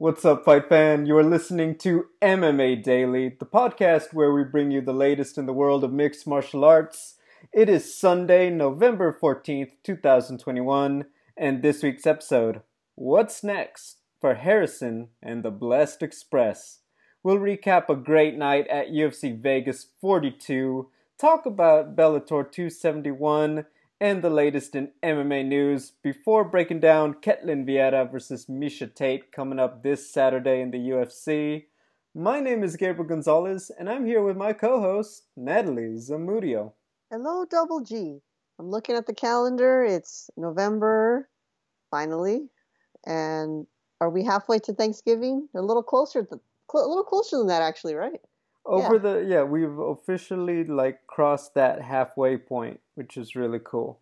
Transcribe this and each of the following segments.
What's up, fight fan? You are listening to MMA Daily, the podcast where we bring you the latest in the world of mixed martial arts. It is Sunday, November 14th, 2021, and this week's episode What's Next for Harrison and the Blessed Express? We'll recap a great night at UFC Vegas 42, talk about Bellator 271 and the latest in MMA news before breaking down Ketlin Vieira versus Miesha Tate coming up this Saturday in the UFC. My name is Gabriel Gonzalez, and I'm here with my co host, Natalie Zamudio. Hello, Double G. I'm looking at the calendar. It's November, finally. And are we halfway to Thanksgiving? A little closer, to, a little closer than that, actually, right? Over yeah. the yeah, we've officially like crossed that halfway point, which is really cool.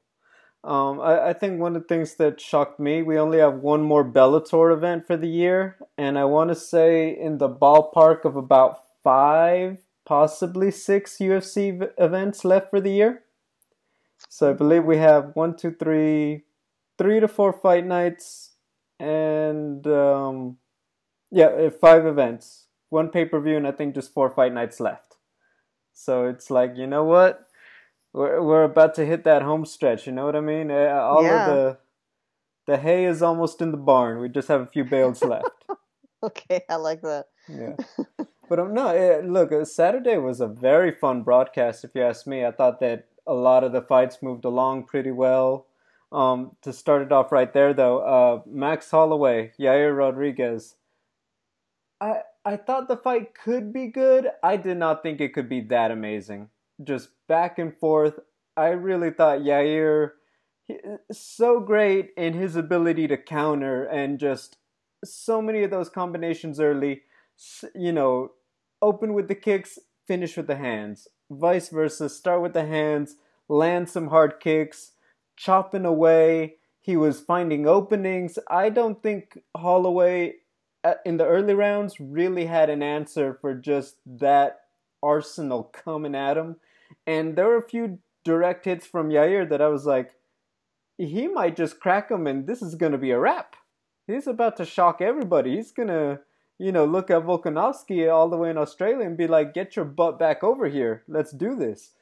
Um, I, I think one of the things that shocked me, we only have one more Bellator event for the year, and I want to say in the ballpark of about five, possibly six UFC events left for the year. So I believe we have one, two, three, three to four fight nights, and um, yeah, five events one pay per view, and I think just four fight nights left. So it's like, you know what? We're we're about to hit that home stretch. You know what I mean? Uh, all yeah. of the the hay is almost in the barn. We just have a few bales left. okay, I like that. Yeah. But um, no, it, look, uh, Saturday was a very fun broadcast. If you ask me, I thought that a lot of the fights moved along pretty well. Um, to start it off right there, though, uh, Max Holloway, Yair Rodriguez. I I thought the fight could be good. I did not think it could be that amazing. Just back and forth. I really thought Yair so great in his ability to counter and just so many of those combinations early. You know, open with the kicks, finish with the hands. Vice versa, start with the hands, land some hard kicks, chopping away. He was finding openings. I don't think Holloway uh, in the early rounds really had an answer for just that arsenal coming at him. And there were a few direct hits from Yair that I was like, he might just crack him and this is going to be a wrap. He's about to shock everybody. He's going to, you know, look at Volkanovski all the way in Australia and be like, get your butt back over here. Let's do this.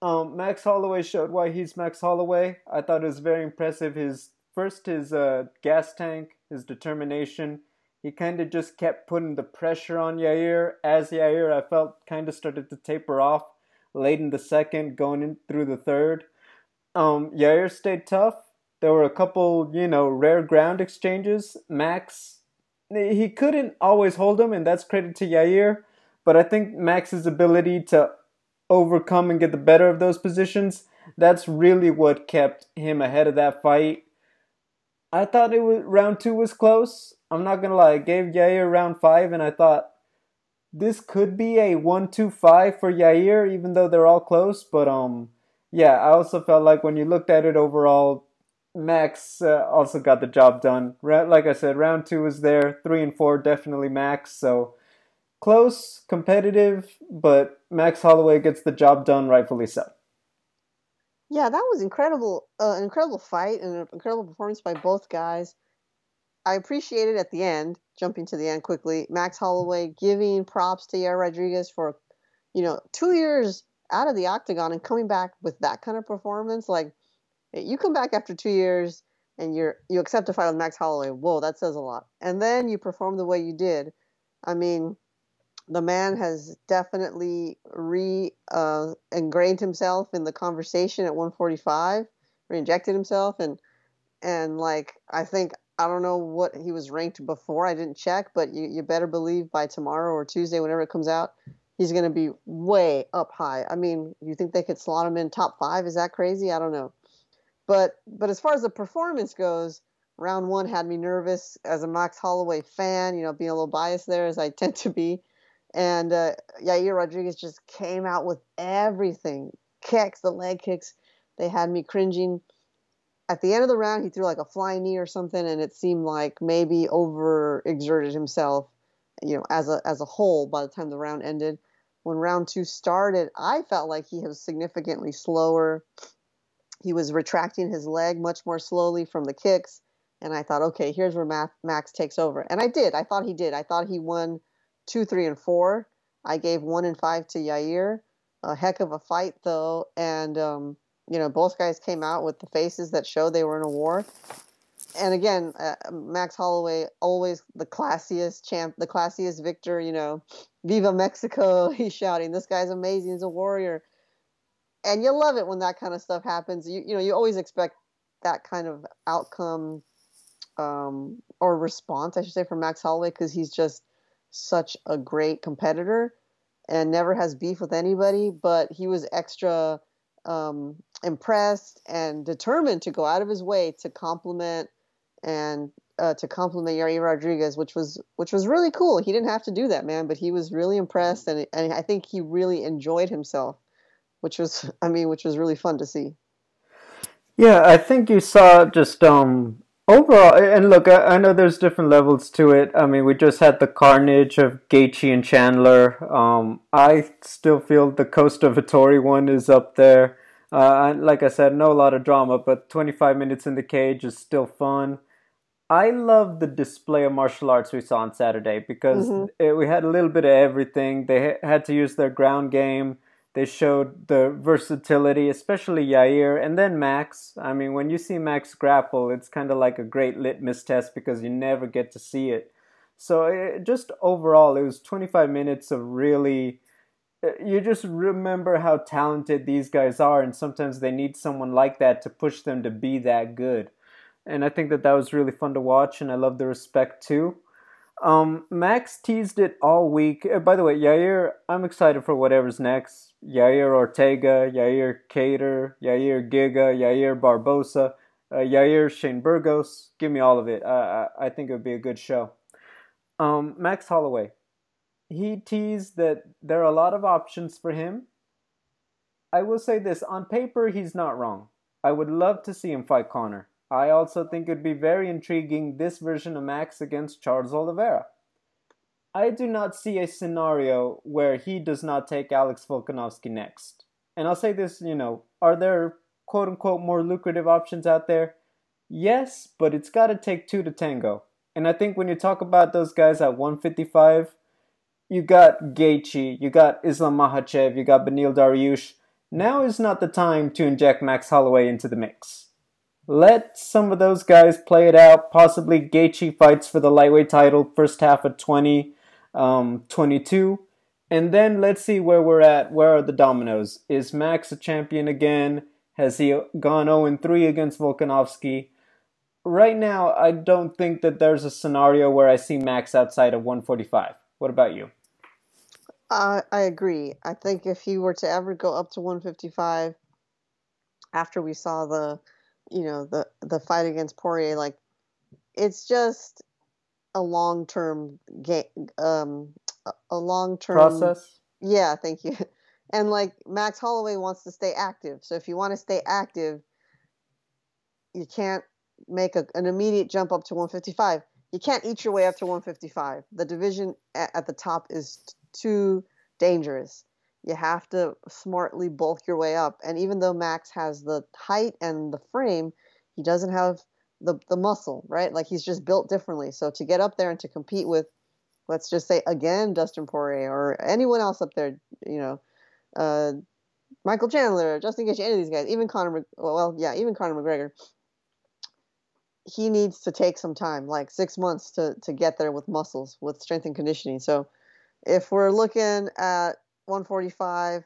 Um, Max Holloway showed why he's Max Holloway. I thought it was very impressive. His first, his uh, gas tank, his determination, he kind of just kept putting the pressure on Yair. As Yair, I felt, kind of started to taper off late in the second, going in through the third. Um, Yair stayed tough. There were a couple, you know, rare ground exchanges. Max, he couldn't always hold him, and that's credit to Yair. But I think Max's ability to overcome and get the better of those positions, that's really what kept him ahead of that fight. I thought it was round two was close. I'm not gonna lie, I gave Yair round five, and I thought this could be a one-two-five for Yair, even though they're all close. But um, yeah, I also felt like when you looked at it overall, Max uh, also got the job done. Like I said, round two was there. Three and four definitely Max. So close, competitive, but Max Holloway gets the job done, rightfully so. Yeah, that was incredible. Uh, an incredible fight and an incredible performance by both guys. I appreciated at the end, jumping to the end quickly, Max Holloway giving props to Yair Rodriguez for, you know, two years out of the octagon and coming back with that kind of performance. Like, you come back after two years and you're you accept a fight with Max Holloway. Whoa, that says a lot. And then you perform the way you did. I mean, the man has definitely re uh, ingrained himself in the conversation at 145, re-injected himself, and and like I think I don't know what he was ranked before. I didn't check, but you, you better believe by tomorrow or Tuesday, whenever it comes out, he's going to be way up high. I mean, you think they could slot him in top five? Is that crazy? I don't know. But but as far as the performance goes, round one had me nervous as a Max Holloway fan. You know, being a little biased there as I tend to be. And uh, Yair Rodriguez just came out with everything kicks, the leg kicks. They had me cringing at the end of the round, he threw like a flying knee or something, and it seemed like maybe over exerted himself, you know, as a as a whole. By the time the round ended, when round two started, I felt like he was significantly slower. He was retracting his leg much more slowly from the kicks. and I thought, okay, here's where Max, Max takes over, and I did. I thought he did. I thought he won two, three, and four. I gave one and five to Yair. A heck of a fight though, and um, you know both guys came out with the faces that showed they were in a war. And again, uh, Max Holloway always the classiest champ, the classiest victor. You know, "Viva Mexico!" He's shouting. This guy's amazing. He's a warrior, and you love it when that kind of stuff happens. You you know you always expect that kind of outcome um, or response, I should say, from Max Holloway because he's just such a great competitor and never has beef with anybody. But he was extra um, impressed and determined to go out of his way to compliment and uh, to compliment Yair Rodriguez, which was which was really cool. He didn't have to do that, man, but he was really impressed, and and I think he really enjoyed himself, which was I mean, which was really fun to see. Yeah, I think you saw just um overall, and look, I, I, know there's different levels to it. I mean, we just had the carnage of Gaethje and Chandler. Um, I still feel the Costa Vettori one is up there. Uh, like I said, no a lot of drama, but 25 minutes in the cage is still fun. I love the display of martial arts we saw on Saturday because mm-hmm. it, we had a little bit of everything. They ha- had to use their ground game. They showed the versatility, especially Yair and then Max. I mean, when you see Max grapple, it's kind of like a great litmus test because you never get to see it. So, it, just overall, it was 25 minutes of really. Uh, you just remember how talented these guys are, and sometimes they need someone like that to push them to be that good. And I think that that was really fun to watch, and I love the respect too. Um, Max teased it all week. Uh, by the way, Yair, I'm excited for whatever's next. Yair Ortega, Yair Kattar, Yair Giga, Yair Barbosa, uh, Yair Shane Burgos. Give me all of it. I, I think it would be a good show. Um, Max Holloway. He teased that there are a lot of options for him. I will say this on paper, he's not wrong. I would love to see him fight Conor. I also think it would be very intriguing this version of Max against Charles Oliveira. I do not see a scenario where he does not take Alex Volkanovski next. And I'll say this, you know, are there quote unquote more lucrative options out there? Yes, but it's got to take two to tango. And I think when you talk about those guys at 155, you got Gaethje, you got Islam Makhachev, you got Beneil Dariush. Now is not the time to inject Max Holloway into the mix. Let some of those guys play it out. Possibly Gaethje fights for the lightweight title first half of 2022. Um, and then let's see where we're at. Where are the dominoes? Is Max a champion again? Has he gone 0 3 against Volkanovski? Right now, I don't think that there's a scenario where I see Max outside of 145. What about you? Uh, I agree. I think if he were to ever go up to 155 after we saw the you know the the fight against Poirier like it's just a long term game um a long term process? Yeah thank you. And like Max Holloway wants to stay active. So if you want to stay active you can't make a, an immediate jump up to 155 you can't eat your way up to 155 the division at, the top is t- too dangerous you have to smartly bulk your way up. And even though Max has the height and the frame, he doesn't have the the muscle, right? Like he's just built differently. So to get up there and to compete with, let's just say again, Dustin Poirier or anyone else up there, you know, uh, Michael Chandler, Justin Gaethje, any of these guys, even Conor, well, yeah, even Conor McGregor, he needs to take some time, like six months to to get there with muscles, with strength and conditioning. So if we're looking at 145.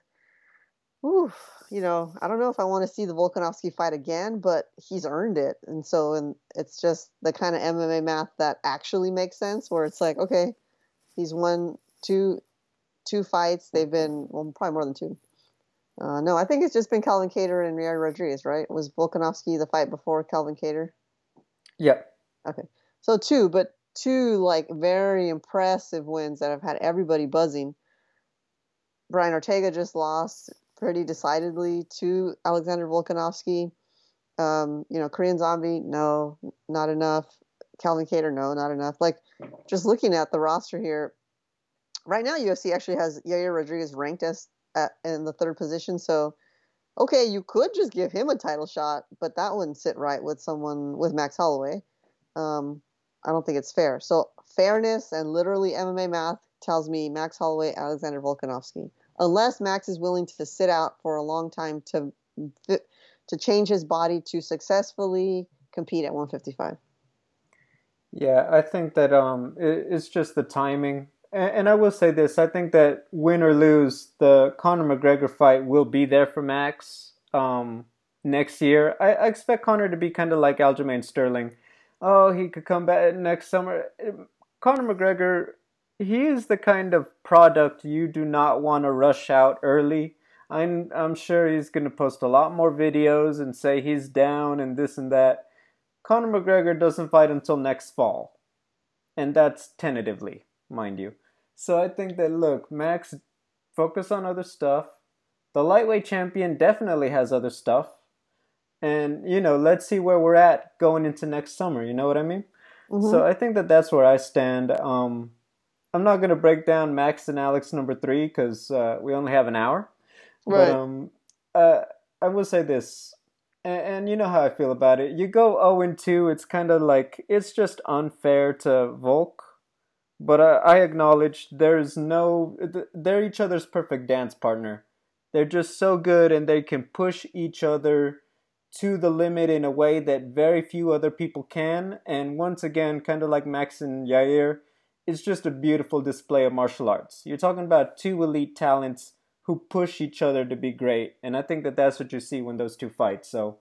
Ooh, you know, I don't know if I want to see the Volkanovski fight again, but he's earned it. And so, and it's just the kind of MMA math that actually makes sense, where it's like, okay, he's won two two fights. They've been well, probably more than two. Uh, no, I think it's just been Calvin Kattar and Yair Rodriguez, right? Was Volkanovski the fight before Calvin Kattar? Yeah. Okay, so two, but two like very impressive wins that have had everybody buzzing. Brian Ortega just lost pretty decidedly to Alexander Volkanovski. Um, you know, Korean Zombie, no, not enough. Calvin Kattar, no, not enough. Like, just looking at the roster here, right now UFC actually has Yair Rodriguez ranked as at, in the third position. So, okay, you could just give him a title shot, but that wouldn't sit right with someone with Max Holloway. Um, I don't think it's fair. So fairness and literally MMA math tells me Max Holloway, Alexander Volkanovski. Unless Max is willing to sit out for a long time to to change his body to successfully compete at 155. Yeah, I think that um, it, it's just the timing. And, I will say this: I think that win or lose, the Conor McGregor fight will be there for Max um, next year. I, I expect Conor to be kind of like Aljamain Sterling. Oh, he could come back next summer. Conor McGregor, he is the kind of product you do not want to rush out early. I'm I'm sure he's going to post a lot more videos and say he's down and this and that. Conor McGregor doesn't fight until next fall. And that's tentatively, mind you. So I think that, look, Max, focus on other stuff. The lightweight champion definitely has other stuff. And, you know, let's see where we're at going into next summer. You know what I mean? Mm-hmm. So I think that that's where I stand. Um, I'm not going to break down Max and Alex number three because uh, we only have an hour. Right. But um, uh, I will say this and, and, you know how I feel about it. You go 0 and 2, it's kind of like it's just unfair to Volk. But I, I acknowledge there's no they're each other's perfect dance partner. They're just so good and they can push each other to the limit in a way that very few other people can. And once again, kind of like Max and Yair, it's just a beautiful display of martial arts. You're talking about two elite talents who push each other to be great. And I think that that's what you see when those two fight. So,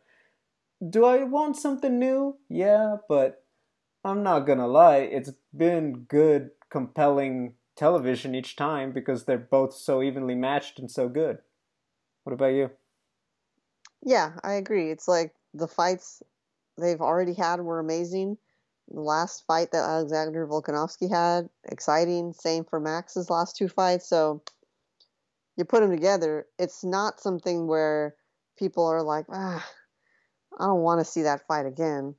do I want something new? Yeah, but I'm not gonna lie, it's been good, compelling television each time because they're both so evenly matched and so good. What about you? Yeah, I agree. It's like the fights they've already had were amazing. The last fight that Alexander Volkanovski had, exciting. Same for Max's last two fights. So you put them together, it's not something where people are like, ah, I don't want to see that fight again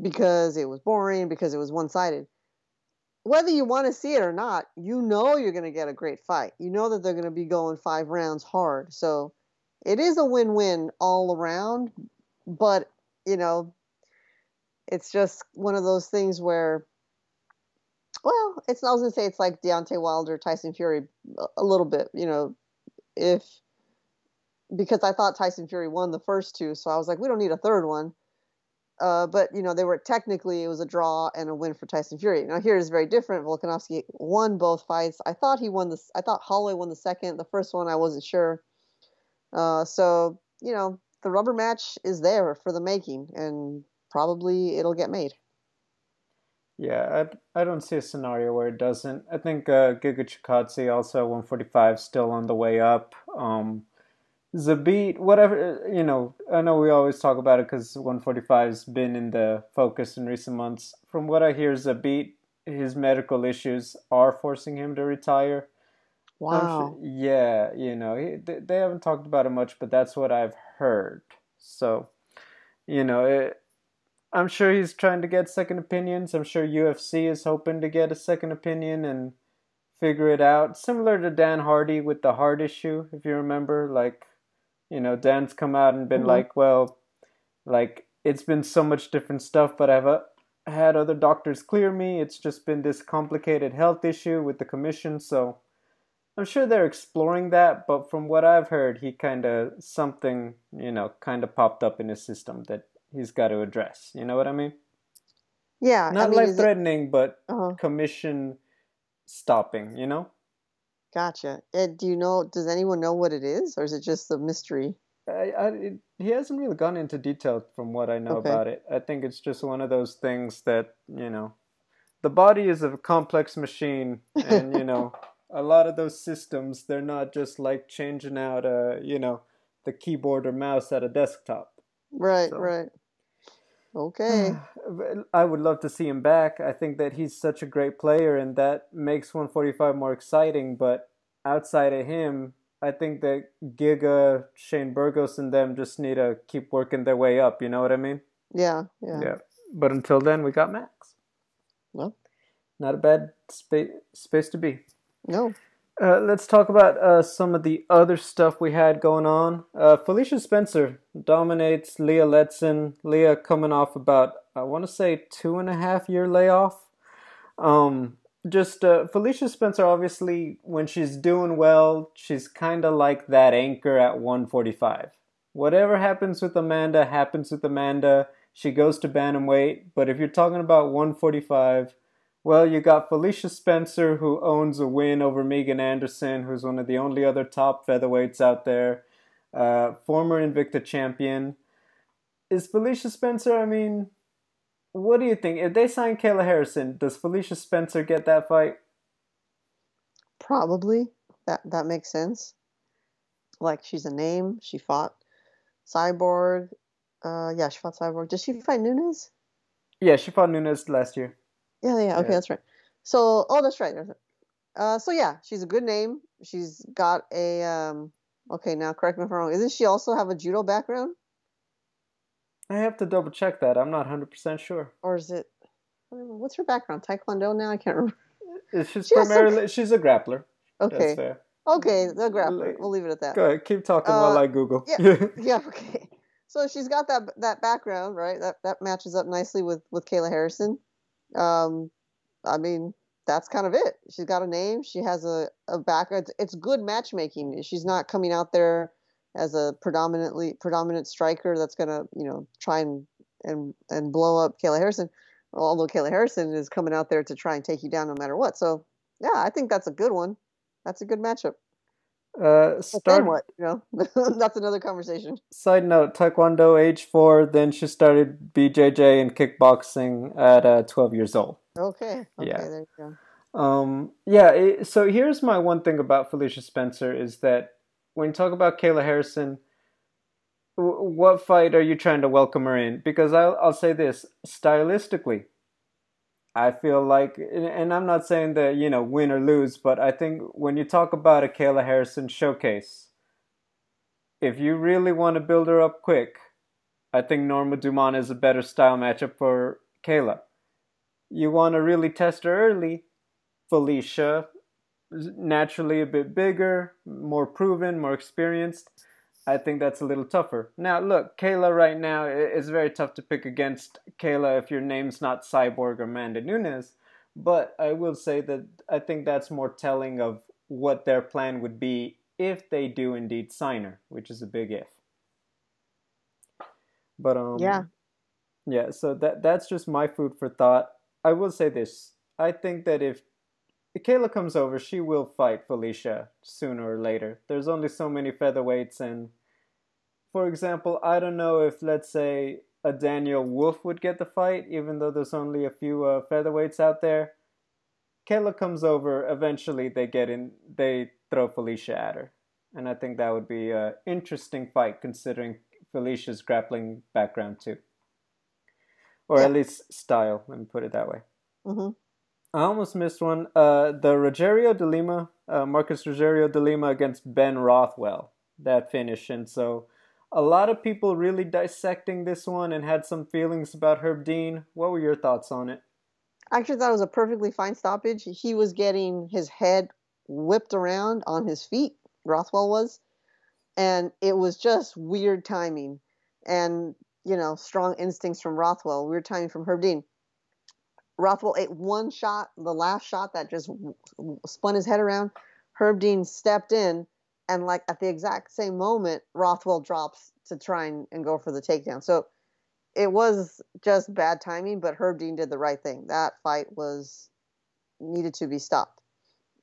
because it was boring, because it was one sided. Whether you want to see it or not, you know you're going to get a great fight. You know that they're going to be going five rounds hard. So it is a win win all around. But, you know, it's just one of those things where well, it's I was gonna say it's like Deontay Wilder, Tyson Fury, a little bit. You know, if because I thought Tyson Fury won the first two, so I was like, we don't need a third one. Uh, but you know, they were technically it was a draw and a win for Tyson Fury. Now here is very different. Volkanovski won both fights. I thought he won this. I thought Holloway won the second. The first one I wasn't sure. Uh, so you know, the rubber match is there for the making, and probably it'll get made. Yeah, I, I don't see a scenario where it doesn't. I think uh, Giga Chikadze also 145 still on the way up. Um, Zabit, whatever, you know, I know we always talk about it because 145's been in the focus in recent months. From what I hear, Zabit, his medical issues are forcing him to retire. Wow. Sure, yeah, you know, he, they, they haven't talked about it much, but that's what I've heard. So, you know, it, I'm sure he's trying to get second opinions. I'm sure UFC is hoping to get a second opinion and figure it out. Similar to Dan Hardy with the heart issue, if you remember. Like, you know, Dan's come out and been mm-hmm. like, well, like, it's been so much different stuff, but I've uh, had other doctors clear me. It's just been this complicated health issue with the commission. So I'm sure they're exploring that, but from what I've heard, he kind of, something, you know, kind of popped up in his system that he's got to address. You know what I mean? Yeah, not I mean, life threatening, but uh-huh. commission stopping. You know? Gotcha. Ed, do you know? Does anyone know what it is, or is it just a mystery? I, I, it, he hasn't really gone into detail from what I know okay. about it. I think it's just one of those things that you know, the body is a complex machine, and you know, a lot of those systems they're not just like changing out a you know the keyboard or mouse at a desktop. Right, so. right. Okay. I would love to see him back. I think that he's such a great player, and that makes 145 more exciting. But outside of him, I think that Giga, Shane Burgos, and them just need to keep working their way up. You know what I mean? Yeah, yeah. Yeah. But until then, we got Max. Well, not a bad spa- space to be. No. Uh, let's talk about uh, some of the other stuff we had going on. Uh, Felicia Spencer dominates Leah Letson. Leah coming off about, I want to say, two and a half year layoff. Um, just uh, Felicia Spencer, obviously, when she's doing well, she's kind of like that anchor at 145. Whatever happens with Amanda happens with Amanda. She goes to bantamweight, but if you're talking about 145, well, you got Felicia Spencer, who owns a win over Megan Anderson, who's one of the only other top featherweights out there, uh, former Invicta champion. Is Felicia Spencer, I mean, what do you think? If they sign Kayla Harrison, does Felicia Spencer get that fight? Probably. That that makes sense. Like she's a name. She fought Cyborg. Uh, yeah, she fought Cyborg. Did she fight Nunes? Yeah, she fought Nunes last year. Yeah, yeah. Okay, yeah. that's right. So, oh, that's right. Uh, so yeah, she's a good name. She's got a um. Okay, now correct me if I'm wrong. Isn't she also have a judo background? I have to double check that. I'm not 100% sure. Or is it what's her background? Taekwondo now? I can't remember. She's she primarily some... she's a grappler. Okay. Okay, the grappler. We'll leave it at that. Go ahead, keep talking uh, while I Google. Yeah, yeah, okay. So she's got that that background, right? That that matches up nicely with with Kayla Harrison. Um, I mean, that's kind of it. She's got a name. She has a a background. It's, it's good matchmaking. She's not coming out there as a predominantly predominant striker that's going to you know try and and and blow up Kayla Harrison. Although Kayla Harrison is coming out there to try and take you down no matter what. So yeah, I think that's a good one. That's a good matchup. Uh, start what you know. that's another conversation. Side note: Taekwondo, age four. Then she started BJJ and kickboxing at uh, twelve years old. Okay. Okay. Yeah. There you go. Um, yeah. It, so here's my one thing about Felicia Spencer is that when you talk about Kayla Harrison, what fight are you trying to welcome her in? Because I'll, I'll say this stylistically, I feel like, and I'm not saying that, you know, win or lose, but I think when you talk about a Kayla Harrison showcase, if you really want to build her up quick, I think Norma Dumont is a better style matchup for Kayla. You want to really test her early, Felicia, naturally a bit bigger, more proven, more experienced. I think that's a little tougher. Now, look, Kayla right now it's very tough to pick against Kayla if your name's not Cyborg or Amanda Nunes. But I will say that I think that's more telling of what their plan would be if they do indeed sign her, which is a big if. But um, yeah, yeah. So that that's just my food for thought. I will say this: I think that if Kayla comes over, she will fight Felicia sooner or later. There's only so many featherweights, and for example, I don't know if, let's say, a Daniel Wolf would get the fight, even though there's only a few uh, featherweights out there. Kayla comes over, eventually they get in, they throw Felicia at her. And I think that would be an interesting fight considering Felicia's grappling background too. Or yeah. at least style, let me put it that way. Mm-hmm. I almost missed one. Uh, the Rogerio de Lima, uh, Marcos Rogerio de Lima against Ben Rothwell, that finish. And so a lot of people really dissecting this one and had some feelings about Herb Dean. What were your thoughts on it? I actually thought it was a perfectly fine stoppage. He was getting his head whipped around on his feet, Rothwell was. And it was just weird timing and, you know, strong instincts from Rothwell, weird timing from Herb Dean Rothwell ate one shot, the last shot that just spun his head around. Herb Dean stepped in, and like at the exact same moment, Rothwell drops to try and, and go for the takedown. So it was just bad timing, but Herb Dean did the right thing. That fight was needed to be stopped.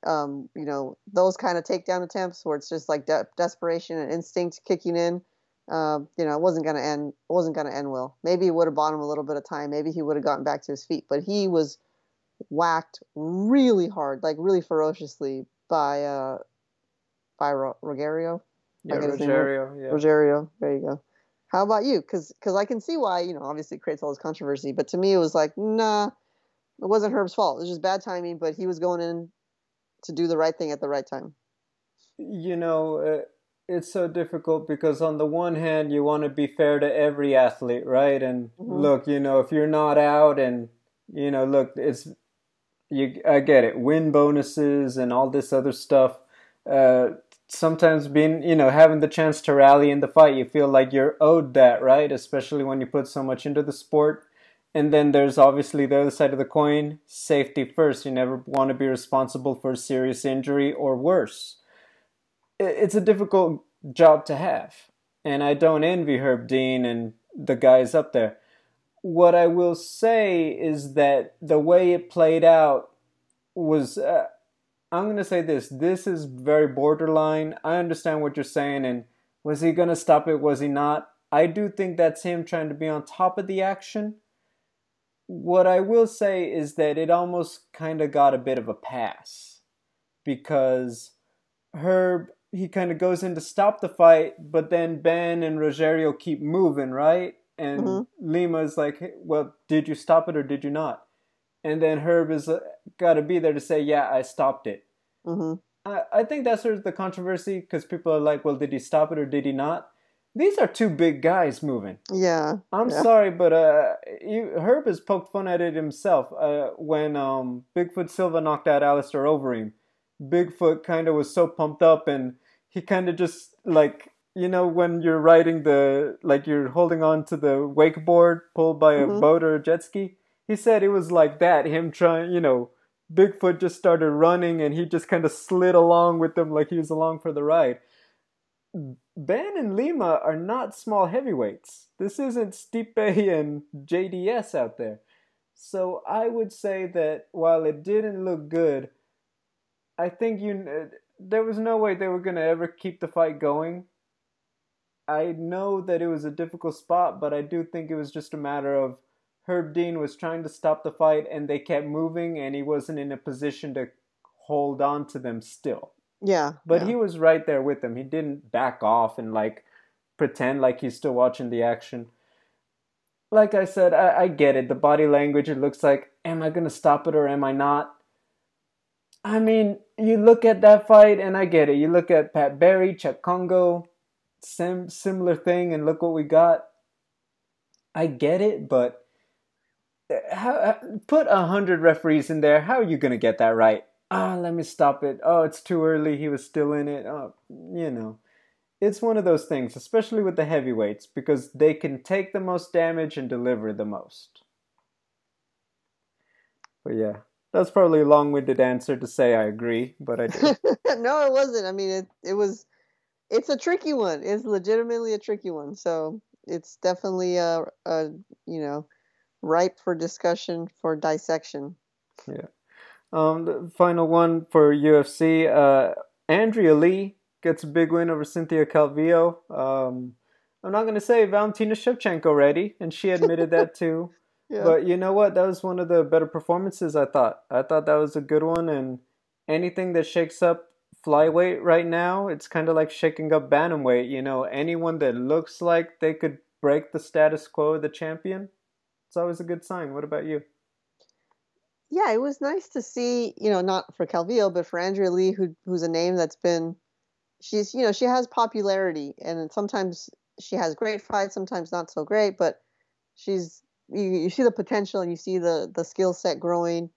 Um, you know, those kind of takedown attempts where it's just like de- desperation and instinct kicking in uh, you know, it wasn't going to end. It wasn't going to end well. Maybe it would have bought him a little bit of time. Maybe he would have gotten back to his feet. But he was whacked really hard, like really ferociously by uh, by Ro- Rogerio. Yeah, Rogerio. Yeah. Rogerio. There you go. How about you? Because because I can see why you know obviously it creates all this controversy. But to me, it was like nah, it wasn't Herb's fault. It was just bad timing. But he was going in to do the right thing at the right time. You know. Uh it's so difficult because on the one hand you want to be fair to every athlete right and mm-hmm. look you know if you're not out and you know look it's you i get it win bonuses and all this other stuff uh, sometimes being, you know, having the chance to rally in the fight, you feel like you're owed that, right? Especially when you put so much into the sport. And then there's obviously the other side of the coin safety first. You never want to be responsible for a serious injury or worse. It's a difficult job to have. And I don't envy Herb Dean and the guys up there. What I will say is that the way it played out was. Uh, I'm going to say this. This is very borderline. I understand what you're saying. And was he going to stop it? Was he not? I do think that's him trying to be on top of the action. What I will say is that it almost kind of got a bit of a pass because Herb, he kind of goes in to stop the fight, but then Ben and Rogerio keep moving, right? And mm-hmm. Lima is like, well, did you stop it or did you not? and then Herb is uh, got to be there to say, "Yeah, I stopped it." Mm-hmm. I, I think that's sort of the controversy because people are like, "Well, did he stop it or did he not?" These are two big guys moving. Yeah, I'm yeah. sorry, but uh, you, Herb has poked fun at it himself uh, when um, Bigfoot Silva knocked out Alistair Overeem. Bigfoot kind of was so pumped up, and he kind of just like you know when you're riding the like you're holding on to the wakeboard pulled by a mm-hmm. boat or a jet ski he said it was like that. Him trying, you know, Bigfoot just started running and he just kind of slid along with them like he was along for the ride. Ben and Lima are not small heavyweights. This isn't Stipe and JDS out there. So I would say that while it didn't look good, I think you there was no way they were going to ever keep the fight going. I know that it was a difficult spot, but I do think it was just a matter of Herb Dean was trying to stop the fight and they kept moving and he wasn't in a position to hold on to them still. Yeah. But yeah. he was right there with them. He didn't back off and like pretend like he's still watching the action. Like I said, I, I get it. The body language, it looks like, am I going to stop it or am I not? I mean, you look at that fight and I get it. You look at Pat Barry, Cheick Kongo, sim- similar thing, and look what we got. I get it, but how, put a hundred referees in there. How are you gonna get that right? Ah, oh, let me stop it. Oh, it's too early. He was still in it. Oh, you know, it's one of those things, especially with the heavyweights, because they can take the most damage and deliver the most. But yeah, that's probably a long-winded answer to say I agree, but I do. no, it wasn't. I mean, it it was. It's a tricky one. It's legitimately a tricky one. So it's definitely a, a you know ripe for discussion for dissection. Yeah. Um, the final one for UFC, uh, Andrea Lee gets a big win over Cynthia Calvillo. Um, I'm not going to say Valentina Shevchenko ready, and she admitted that too. Yeah. But you know what? That was one of the better performances. I thought. I thought that was a good one, and anything that shakes up flyweight right now, it's kind of like shaking up bantamweight. You know, anyone that looks like they could break the status quo of the champion, it's always a good sign. What about you? Yeah, it was nice to see, you know, not for Calvillo, but for Andrea Lee, who who's a name that's been, she's, you know, she has popularity, and sometimes she has great fights, sometimes not so great, but she's, you, you see the potential and you see the the skill set growing,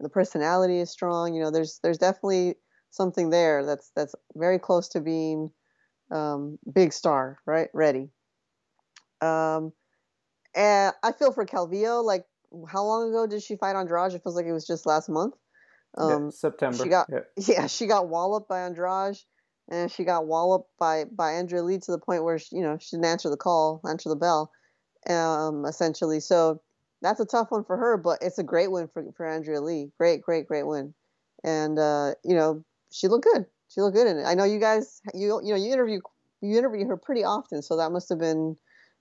the personality is strong. You know, there's there's definitely something there that's that's very close to being um, big star, right? Ready. Um, and I feel for Calvillo. Like, how long ago did she fight Andrade? It feels like it was just last month. Um, yeah, September. She got yeah. yeah. she got walloped by Andrade, and she got walloped by by Andrea Lee to the point where she, you know she didn't answer the call, answer the bell, um, essentially. So that's a tough one for her, but it's a great win for for Andrea Lee. Great, great, great win, and uh, you know she looked good. She looked good in it. I know you guys, you you know you interview you interview her pretty often, so that must have been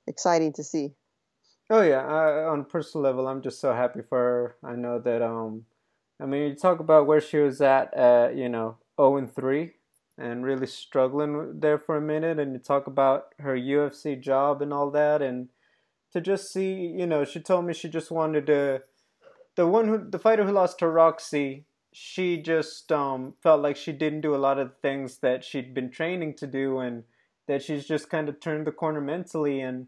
exciting to see. Oh yeah, I, on a personal level, I'm just so happy for her. I know that um, I mean, you talk about where she was at, at you know, 0 and 3, and really struggling there for a minute, and you talk about her UFC job and all that, and to just see, you know, she told me she just wanted to, the one who, the fighter who lost to Roxy, she just um felt like she didn't do a lot of the things that she'd been training to do, and that she's just kind of turned the corner mentally and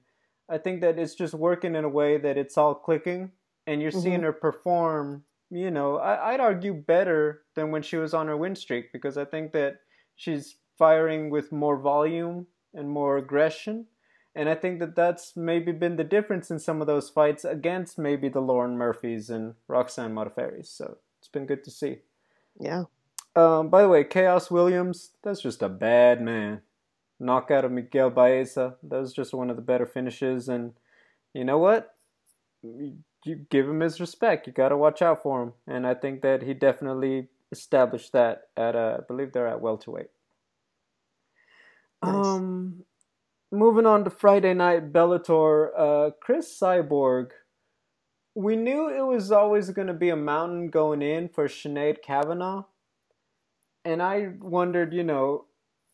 I think that it's just working in a way that it's all clicking and you're mm-hmm. seeing her perform, you know, I, would argue better than when she was on her win streak because I think that she's firing with more volume and more aggression. And I think that that's maybe been the difference in some of those fights against maybe the Lauren Murphys and Roxanne Modafferi. So it's been good to see. Yeah. Um, by the way, Khaos Williams, that's just a bad man. Knockout of Miguel Baeza, that was just one of the better finishes. And you know what? You give him his respect. You got to watch out for him. And I think that he definitely established that at, uh, I believe they're at welterweight. Nice. Um, moving on to Friday night Bellator, uh, Cris Cyborg. We knew it was always going to be a mountain going in for Sinead Kavanagh. And I wondered, you know,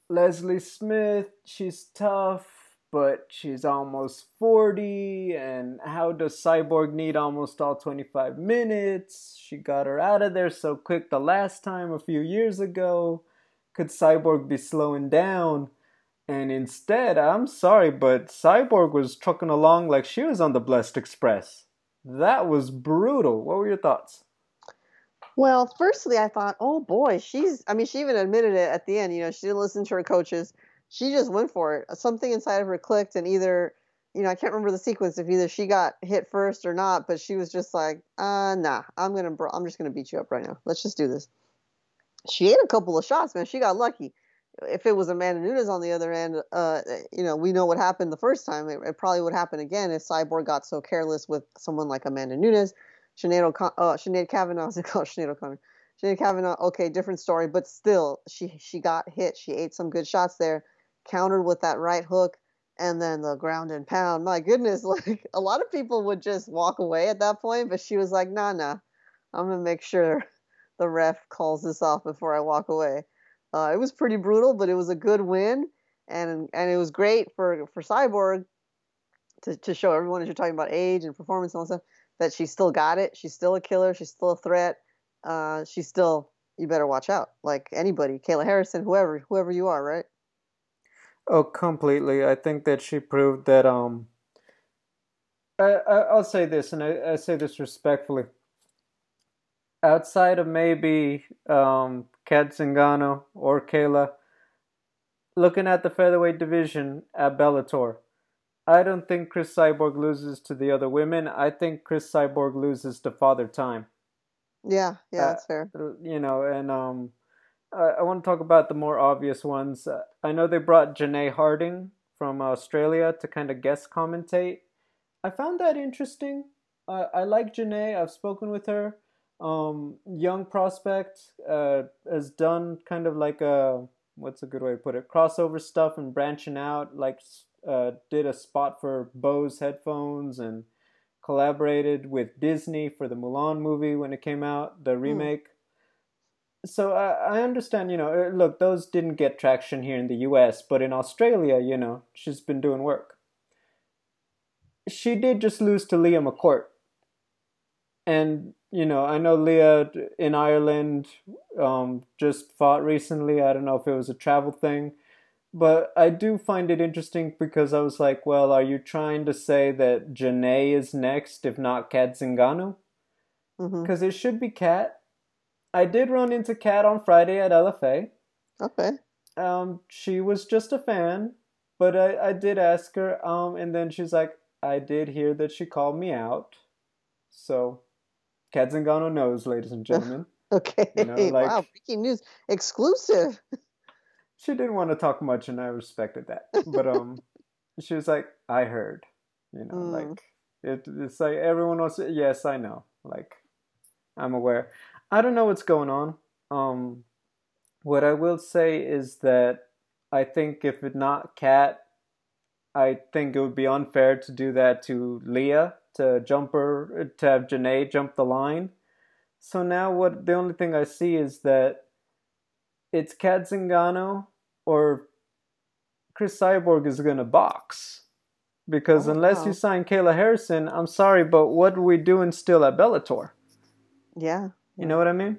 Leslie Smith, she's tough, but she's almost 40. And how does Cyborg need almost all 25 minutes? She got her out of there so quick the last time a few years ago. Could Cyborg be slowing down? And instead, I'm sorry, but Cyborg was trucking along like she was on the Blessed Express. That was brutal. What were your thoughts? Well, firstly, I thought, oh boy, she's, I mean, she even admitted it at the end. You know, she didn't listen to her coaches. She just went for it. Something inside of her clicked, and either, you know, I can't remember the sequence if either she got hit first or not, but she was just like, uh, nah, I'm going to, I'm just going to beat you up right now. Let's just do this. She ate a couple of shots, man. She got lucky if it was Amanda Nunes on the other end, uh, you know, we know what happened the first time. It, it, probably would happen again if Cyborg got so careless with someone like Amanda Nunes. Sinead, O'Con- uh, Sinead Kavanagh, is it called Sinead O'Connor? Sinead Kavanagh, okay, different story, but still, she she got hit. She ate some good shots there, countered with that right hook, and then the ground and pound. My goodness, like a lot of people would just walk away at that point, but she was like, nah, nah, I'm gonna make sure the ref calls this off before I walk away. Uh, it was pretty brutal, but it was a good win, and and it was great for for Cyborg to to show everyone as you're talking about age and performance and all that stuff that she still got it. She's still a killer. She's still a threat. Uh, she's still you better watch out. Like anybody, Kayla Harrison, whoever whoever you are, right? Oh, completely. I think that she proved that. Um, I, I will say this, and I, I say this respectfully. Outside of maybe um, Kat Zingano, or Kayla. Looking at the featherweight division at Bellator, I don't think Cris Cyborg loses to the other women. I think Cris Cyborg loses to Father Time. Yeah, yeah, uh, that's fair. You know, and um, I, I want to talk about the more obvious ones. Uh, I know they brought Janay Harding from Australia to kind of guest commentate. I found that interesting. Uh, I like Janay. I've spoken with her um, young prospect uh, has done kind of like a what's a good way to put it crossover stuff and branching out like uh, did a spot for Bose headphones and collaborated with Disney for the Mulan movie when it came out the hmm. remake mm. so I, I understand you know uh, look those didn't get traction here in the US but in Australia you know she's been doing work she did just lose to Leah McCourt and you know, I know Leah in Ireland um, just fought recently. I don't know if it was a travel thing, but I do find it interesting because I was like, well, are you trying to say that Janay is next, if not Kat Zingano? Because mm-hmm. it should be Kat. I did run into Kat on Friday at LFA. Okay. Um, she was just a fan, but I, I did ask her, um, and then she's like, I did hear that she called me out. So Kat Zingano knows, ladies and gentlemen. okay. You know, like, wow, breaking news, exclusive. she didn't want to talk much, and I respected that. But um, she was like, "I heard," you know, mm. like it, it's like everyone else. Yes, I know. Like, I'm aware. I don't know what's going on. Um, what I will say is that I think if it not Kat, I think it would be unfair to do that to Leah to jumper to have Janay jump the line. So now what the only thing I see is that it's Kat Zingano or Cris Cyborg is gonna box. Because oh, unless wow. you sign Kayla Harrison, I'm sorry, but what are we doing still at Bellator? Yeah. yeah. You know what I mean?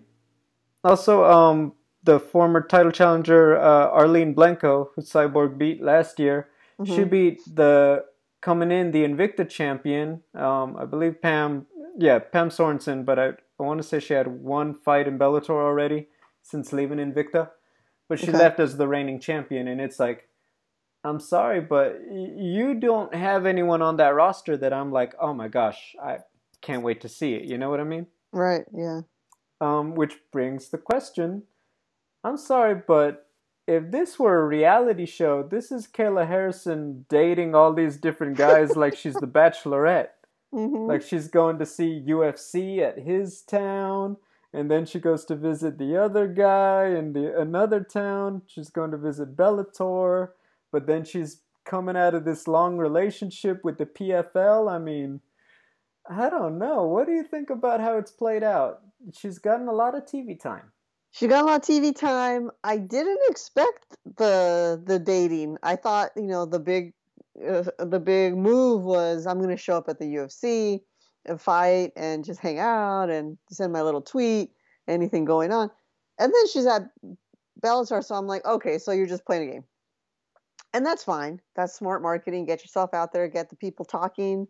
Also, um, the former title challenger uh, Arlene Blencowe, who Cyborg beat last year, mm-hmm. she beat the coming in the Invicta champion. Um, I believe Pam, yeah, Pam Sorenson, but I, I want to say she had one fight in Bellator already since leaving Invicta. but she Okay. left as the reigning champion, and it's like, I'm sorry, but you don't have anyone on that roster that I'm like, oh my gosh, I can't wait to see it. You know what I mean? Right. Yeah. Um, which brings the question. I'm sorry, but if this were a reality show, this is Kayla Harrison dating all these different guys like she's the Bachelorette. hmm Like she's going to see UFC at his town, and then she goes to visit the other guy in the another town. She's going to visit Bellator, but then she's coming out of this long relationship with the PFL. I mean, I don't know. What do you think about how it's played out? She's gotten a lot of TV time. She got a lot of TV time. I didn't expect the the dating. I thought, you know, the big uh, the big move was I'm going to show up at the UFC and fight and just hang out and send my little tweet, anything going on. And then she's at Bellator, so I'm like, okay, so you're just playing a game. And that's fine. That's smart marketing. Get yourself out there, get the people talking,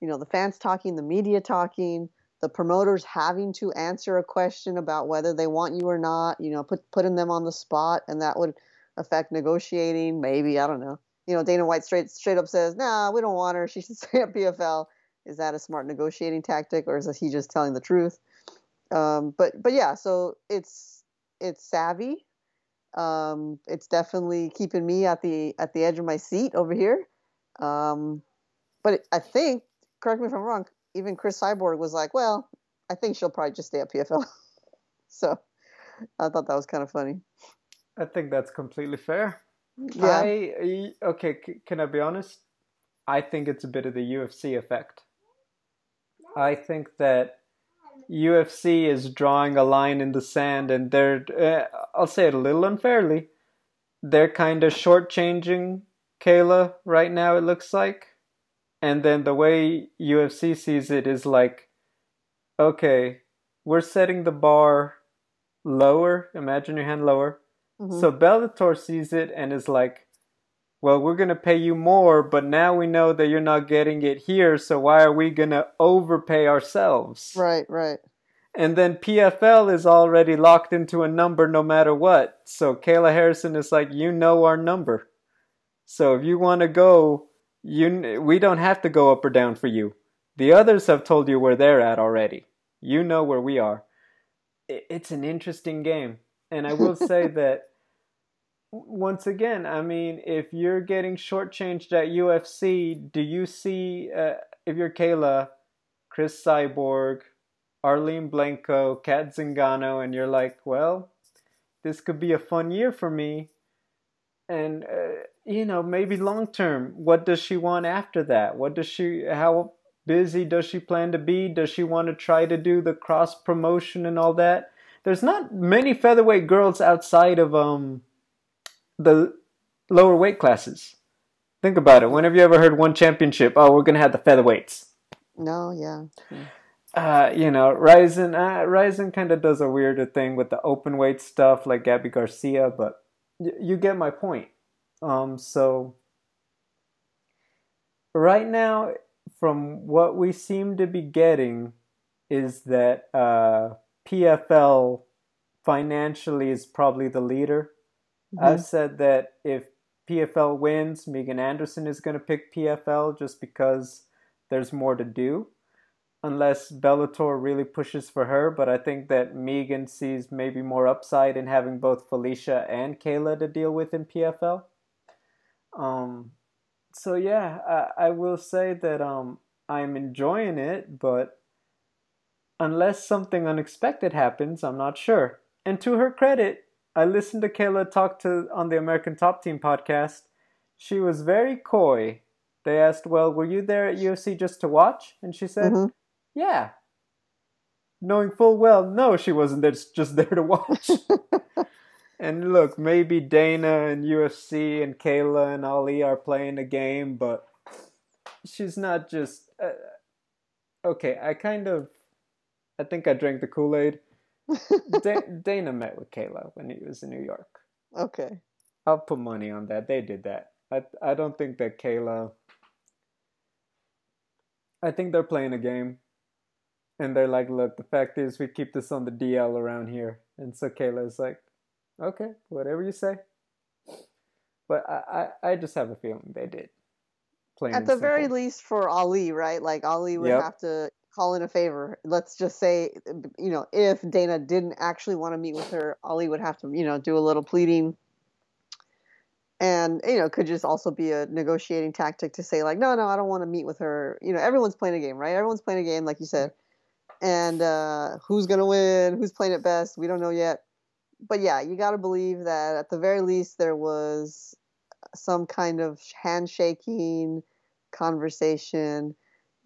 you know, the fans talking, the media talking the promoters having to answer a question about whether they want you or not, you know, put putting them on the spot, and that would affect negotiating. Maybe I don't know. You know, Dana White straight straight up says, "Nah, we don't want her. She should stay at PFL." Is that a smart negotiating tactic, or is he just telling the truth? Um, but but yeah, so it's it's savvy. Um, it's definitely keeping me at the at the edge of my seat over here. Um, but I think, correct me if I'm wrong, even Cris Cyborg was like, "Well, I think she'll probably just stay at PFL." so I thought that was kind of funny. I think that's completely fair. Yeah, I okay. c- Can I be honest? I think it's a bit of the UFC effect. I think that UFC is drawing a line in the sand, and they're uh, I'll say it a little unfairly. They're kind of shortchanging Kayla right now. It looks like, and then the way UFC sees it is like, okay, we're setting the bar lower. Imagine your hand lower. mhm. So Bellator sees it and is like, well, we're going to pay you more, but now we know that you're not getting it here, so why are we going to overpay ourselves? right, right. And then PFL is already locked into a number no matter what. So Kayla Harrison is like, you know our number. So if you want to go, you we don't have to go up or down for you. The others have told you where they're at already. You know where we are. It's an interesting game. And I will say that once again, I mean, if you're getting shortchanged at UFC, do you see, uh, if you're Kayla, Cris Cyborg, Arlene Blencowe, Cat Zingano, and you're like, well, this could be a fun year for me. And, uh, you know, maybe long term, what does she want after that? What does she, how busy does she plan to be? Does she want to try to do the cross promotion and all that? There's not many featherweight girls outside of, um, the lower weight classes. Think about it. When have you ever heard one championship? Oh, we're gonna have the featherweights. No, yeah. Uh, you know, Rizin, uh, Rizin kind of does a weirder thing with the open weight stuff, like Gabi Garcia. But y- you get my point. Um, so right now, from what we seem to be getting, is that uh, PFL financially is probably the leader. I've said that if PFL wins, Megan Anderson is going to pick PFL just because there's more to do. Unless Bellator really pushes for her, but I think that Megan sees maybe more upside in having both Felicia and Kayla to deal with in PFL. Um, so yeah, I, I will say that um, I'm enjoying it, but unless something unexpected happens, I'm not sure. And to her credit, I listened to Kayla talk to on the American Top Team podcast. She was very coy. They asked, "Well, were you there at UFC just to watch?" And she said, Mhm. "Yeah." Knowing full well, no, she wasn't there, just there to watch. and look, maybe Dana and UFC and Kayla and Ali are playing a game, but she's not just. Uh, okay, I kind of. I think I drank the Kool Aid. Da- Dana met with Kayla when he was in New York. okay. I'll put money on that. They did that. I I don't think that Kayla. I think they're playing a game, and they're like, "Look, the fact is, we keep this on the DL around here." And so Kayla's like, Okay, whatever you say. But I, I, I just have a feeling they did. Plain At the simple. very least for Ali, right? Like Ali would yep. have to call in a favor. Let's just say, you know, if Dana didn't actually want to meet with her, Ali would have to, you know, do a little pleading. And, you know, could just also be a negotiating tactic to say, like, no, no, I don't want to meet with her. You know, everyone's playing a game, right? Everyone's playing a game, like you said. And uh, who's going to win? Who's playing it best? We don't know yet. But yeah, you got to believe that at the very least there was some kind of handshaking conversation.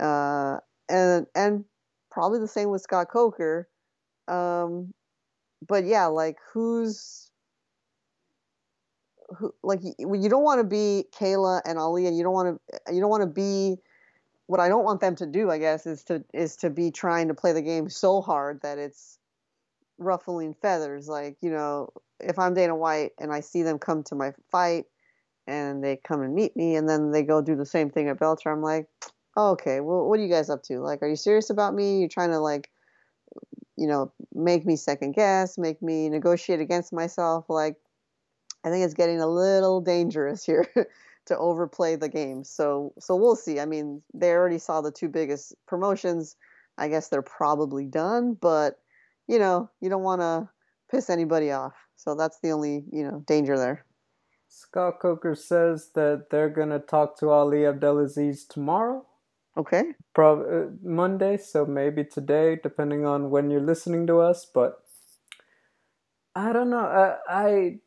Uh, and and probably the same with Scott Coker. Um, but yeah, like who's who? Like you don't want to be Kayla and Ali, and you don't want to you don't want to be. What I don't want them to do, I guess, is to is to be trying to play the game so hard that it's ruffling feathers. Like you know, if I'm Dana White and I see them come to my fight and they come and meet me, and then they go do the same thing at Bellator, I'm like, okay, well, what are you guys up to? Like, are you serious about me? You're trying to like, you know, make me second guess, make me negotiate against myself. Like, I think it's getting a little dangerous here to overplay the game. So, so we'll see. I mean, they already saw the two biggest promotions. I guess they're probably done, but you know, you don't want to piss anybody off. So that's the only, you know, danger there. Scott Coker says that they're going to talk to Ali Abdelaziz tomorrow. Okay. Prob- uh, Monday, so maybe today, depending on when you're listening to us. But I don't know. Uh, I.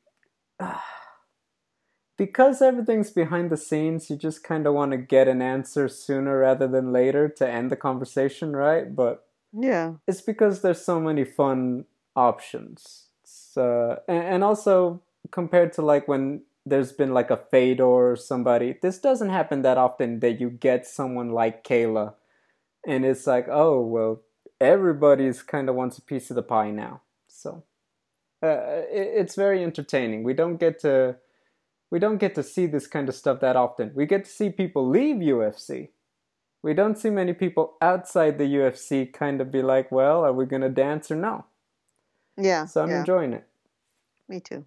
Uh, because everything's behind the scenes, you just kind of want to get an answer sooner rather than later to end the conversation, right? But yeah, it's because there's so many fun options. So, and, and also compared to like when there's been like a Fedor or somebody. This doesn't happen that often that you get someone like Kayla, and it's like, oh well, everybody's kind of wants a piece of the pie now. So uh, it, it's very entertaining. We don't get to we don't get to see this kind of stuff that often. We get to see people leave UFC. We don't see many people outside the UFC kind of be like, well, are we gonna dance or no? Yeah. So I'm yeah. enjoying it. Me too.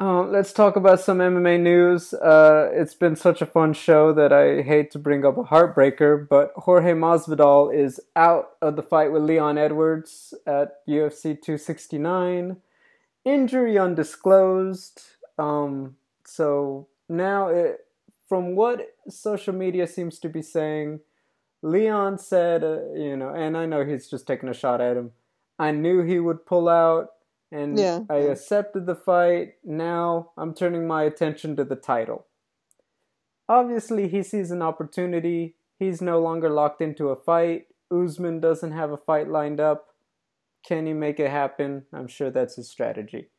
Uh, let's talk about some MMA news. Uh, it's been such a fun show that I hate to bring up a heartbreaker, but Jorge Masvidal is out of the fight with Leon Edwards at UFC 269. Injury undisclosed. Um, so now, it, from what social media seems to be saying, Leon said, uh, you know, and I know he's just taking a shot at him. I knew he would pull out and yeah, I accepted the fight. Now I'm turning my attention to the title. Obviously, he sees an opportunity. He's no longer locked into a fight. Usman doesn't have a fight lined up. Can he make it happen? I'm sure that's his strategy.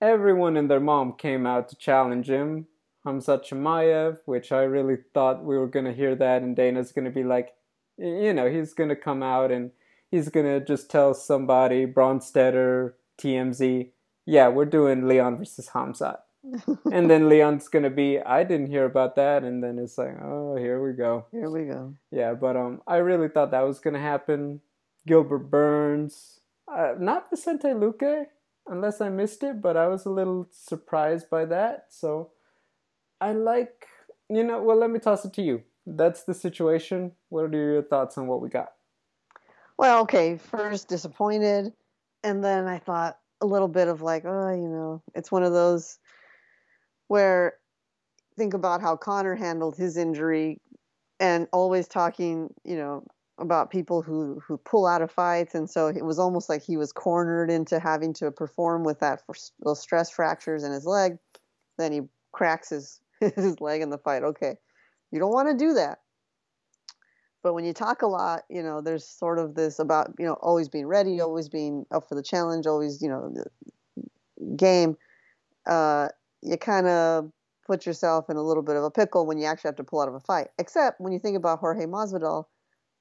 Everyone and their mom came out to challenge him. Khamzat Chimaev, which I really thought we were going to hear that, and Dana's going to be like, you know, he's going to come out and he's going to just tell somebody, Bronsteter, TMZ, yeah, we're doing Leon versus Khamzat. and then Leon's gonna be, I didn't hear about that, and then it's like, oh, here we go. Here we go. Yeah, but um, I really thought that was gonna happen. Gilbert Burns, uh, not Vicente Luque, unless I missed it, but I was a little surprised by that. So I like, you know, well, let me toss it to you. That's the situation. What are your thoughts on what we got? Well, okay. First, disappointed and then I thought a little bit of like, oh, you know, it's one of those where think about how Conor handled his injury and always talking, you know, about people who who pull out of fights and so it was almost like he was cornered into having to perform with that those stress fractures in his leg then he cracks his his leg in the fight okay you don't want to do that but when you talk a lot, you know, there's sort of this about, you know, always being ready, always being up for the challenge, always, you know, game. Uh, you kind of put yourself in a little bit of a pickle when you actually have to pull out of a fight. Except when you think about Jorge Masvidal,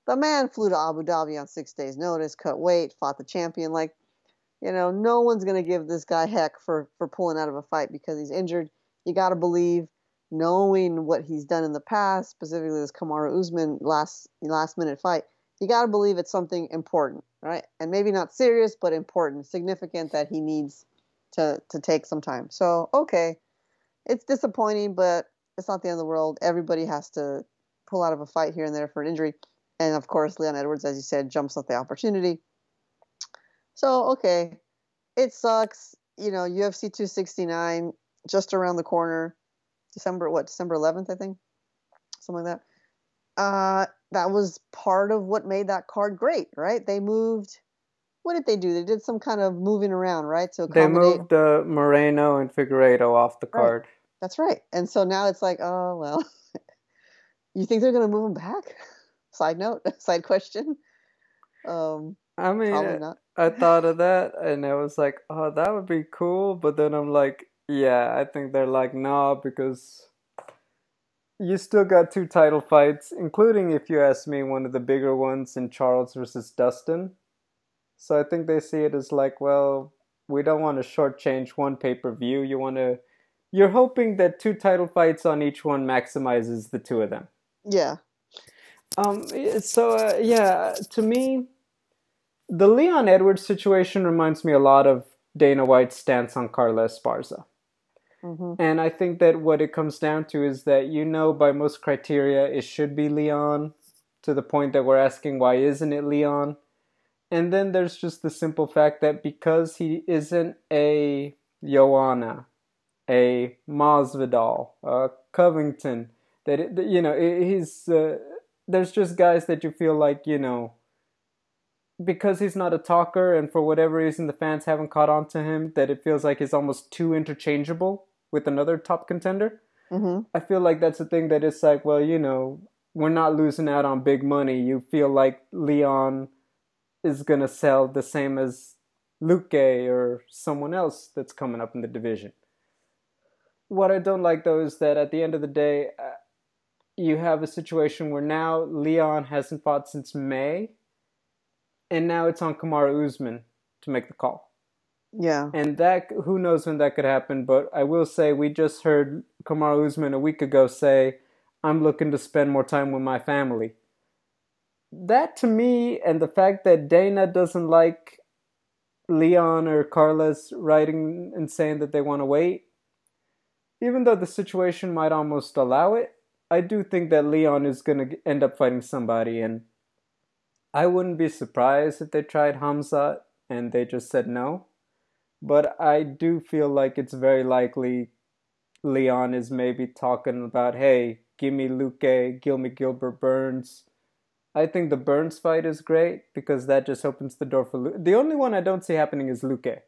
the man flew to Abu Dhabi on six days' notice, cut weight, fought the champion. Like, you know, no one's gonna give this guy heck for for pulling out of a fight because he's injured. You got to believe knowing what he's done in the past, specifically this Kamaru Usman last last minute fight, you got to believe it's something important, right? And maybe not serious, but important, significant that he needs to to take some time. So okay, it's disappointing, but it's not the end of the world. Everybody has to pull out of a fight here and there for an injury, and of course, Leon Edwards, as you said, jumps at the opportunity. So okay, it sucks. You know, UFC 269 just around the corner, December what? December 11th, I think, something like that. Uh, that was part of what made that card great, right? They moved. What did they do? They did some kind of moving around, right? To accommodate. They moved uh, Moreno and Figueiredo off the card. Right. That's right. And so now it's like, oh well, you think they're going to move them back? Side note, side question. Um, I mean, I thought of that, and I was like, oh, that would be cool. But then I'm like, yeah, I think they're like, nah, because you still got two title fights, including, if you ask me, one of the bigger ones in Charles versus Dustin. So I think they see it as like, well, we don't want to shortchange one pay per view. You want to, you're hoping that two title fights on each one maximizes the two of them. Yeah. Um. So uh, yeah, to me, the Leon Edwards situation reminds me a lot of Dana White's stance on Carla Esparza. Mm-hmm. And I think that what it comes down to is that you know by most criteria it should be Leon to the point that we're asking why isn't it Leon? And then there's just the simple fact that because he isn't a Joanna, a Masvidal, a Covington, that it, you know he's uh, there's just guys that you feel like you know because he's not a talker and for whatever reason the fans haven't caught on to him that it feels like he's almost too interchangeable with another top contender. Mm-hmm. I feel like that's the thing that is like, well, you know, we're not losing out on big money. You feel like Leon is gonna sell the same as Luque or someone else that's coming up in the division. What I don't like though is that at the end of the day, uh, you have a situation where now Leon hasn't fought since May, and now it's on Kamaru Usman to make the call. Yeah. And that who knows when that could happen, but I will say we just heard Kamaru Usman a week ago say, "I'm looking to spend more time with my family." That to me and the fact that Dana doesn't like Leon or Carlos writing and saying that they want to wait, even though the situation might almost allow it, I do think that Leon is going to end up fighting somebody and I wouldn't be surprised if they tried Hamza and they just said no but I do feel like it's very likely Leon is maybe talking about, hey, give me Luque, give me Gilbert Burns. I think the Burns fight is great because that just opens the door for Luque. The only one I don't see happening is Luque.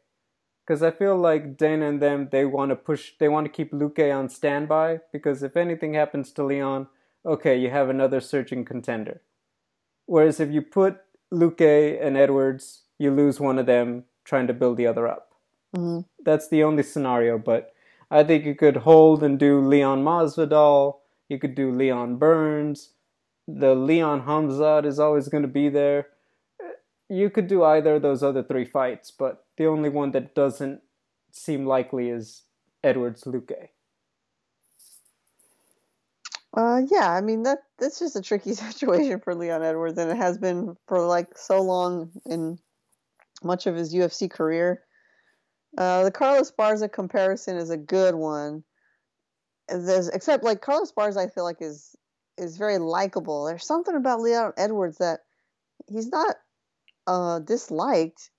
Because I feel like Dana and them, they want to push, they want to keep Luque on standby because if anything happens to Leon, okay, you have another searching contender. Whereas if you put Luque and Edwards, you lose one of them trying to build the other up. Mm-hmm. That's the only scenario, but I think you could hold and do Leon Masvidal. You could do Leon Burns. The Leon Khamzat is always going to be there. You could do either of those other three fights, but the only one that doesn't seem likely is Edwards Luque. Uh, yeah, I mean that that's just a tricky situation for Leon Edwards, and it has been for like so long in much of his UFC career. Uh, the Carlos Esparza comparison is a good one. There's, except like Carlos Esparza, I feel like is is very likable. There's something about Leon Edwards that he's not uh, disliked,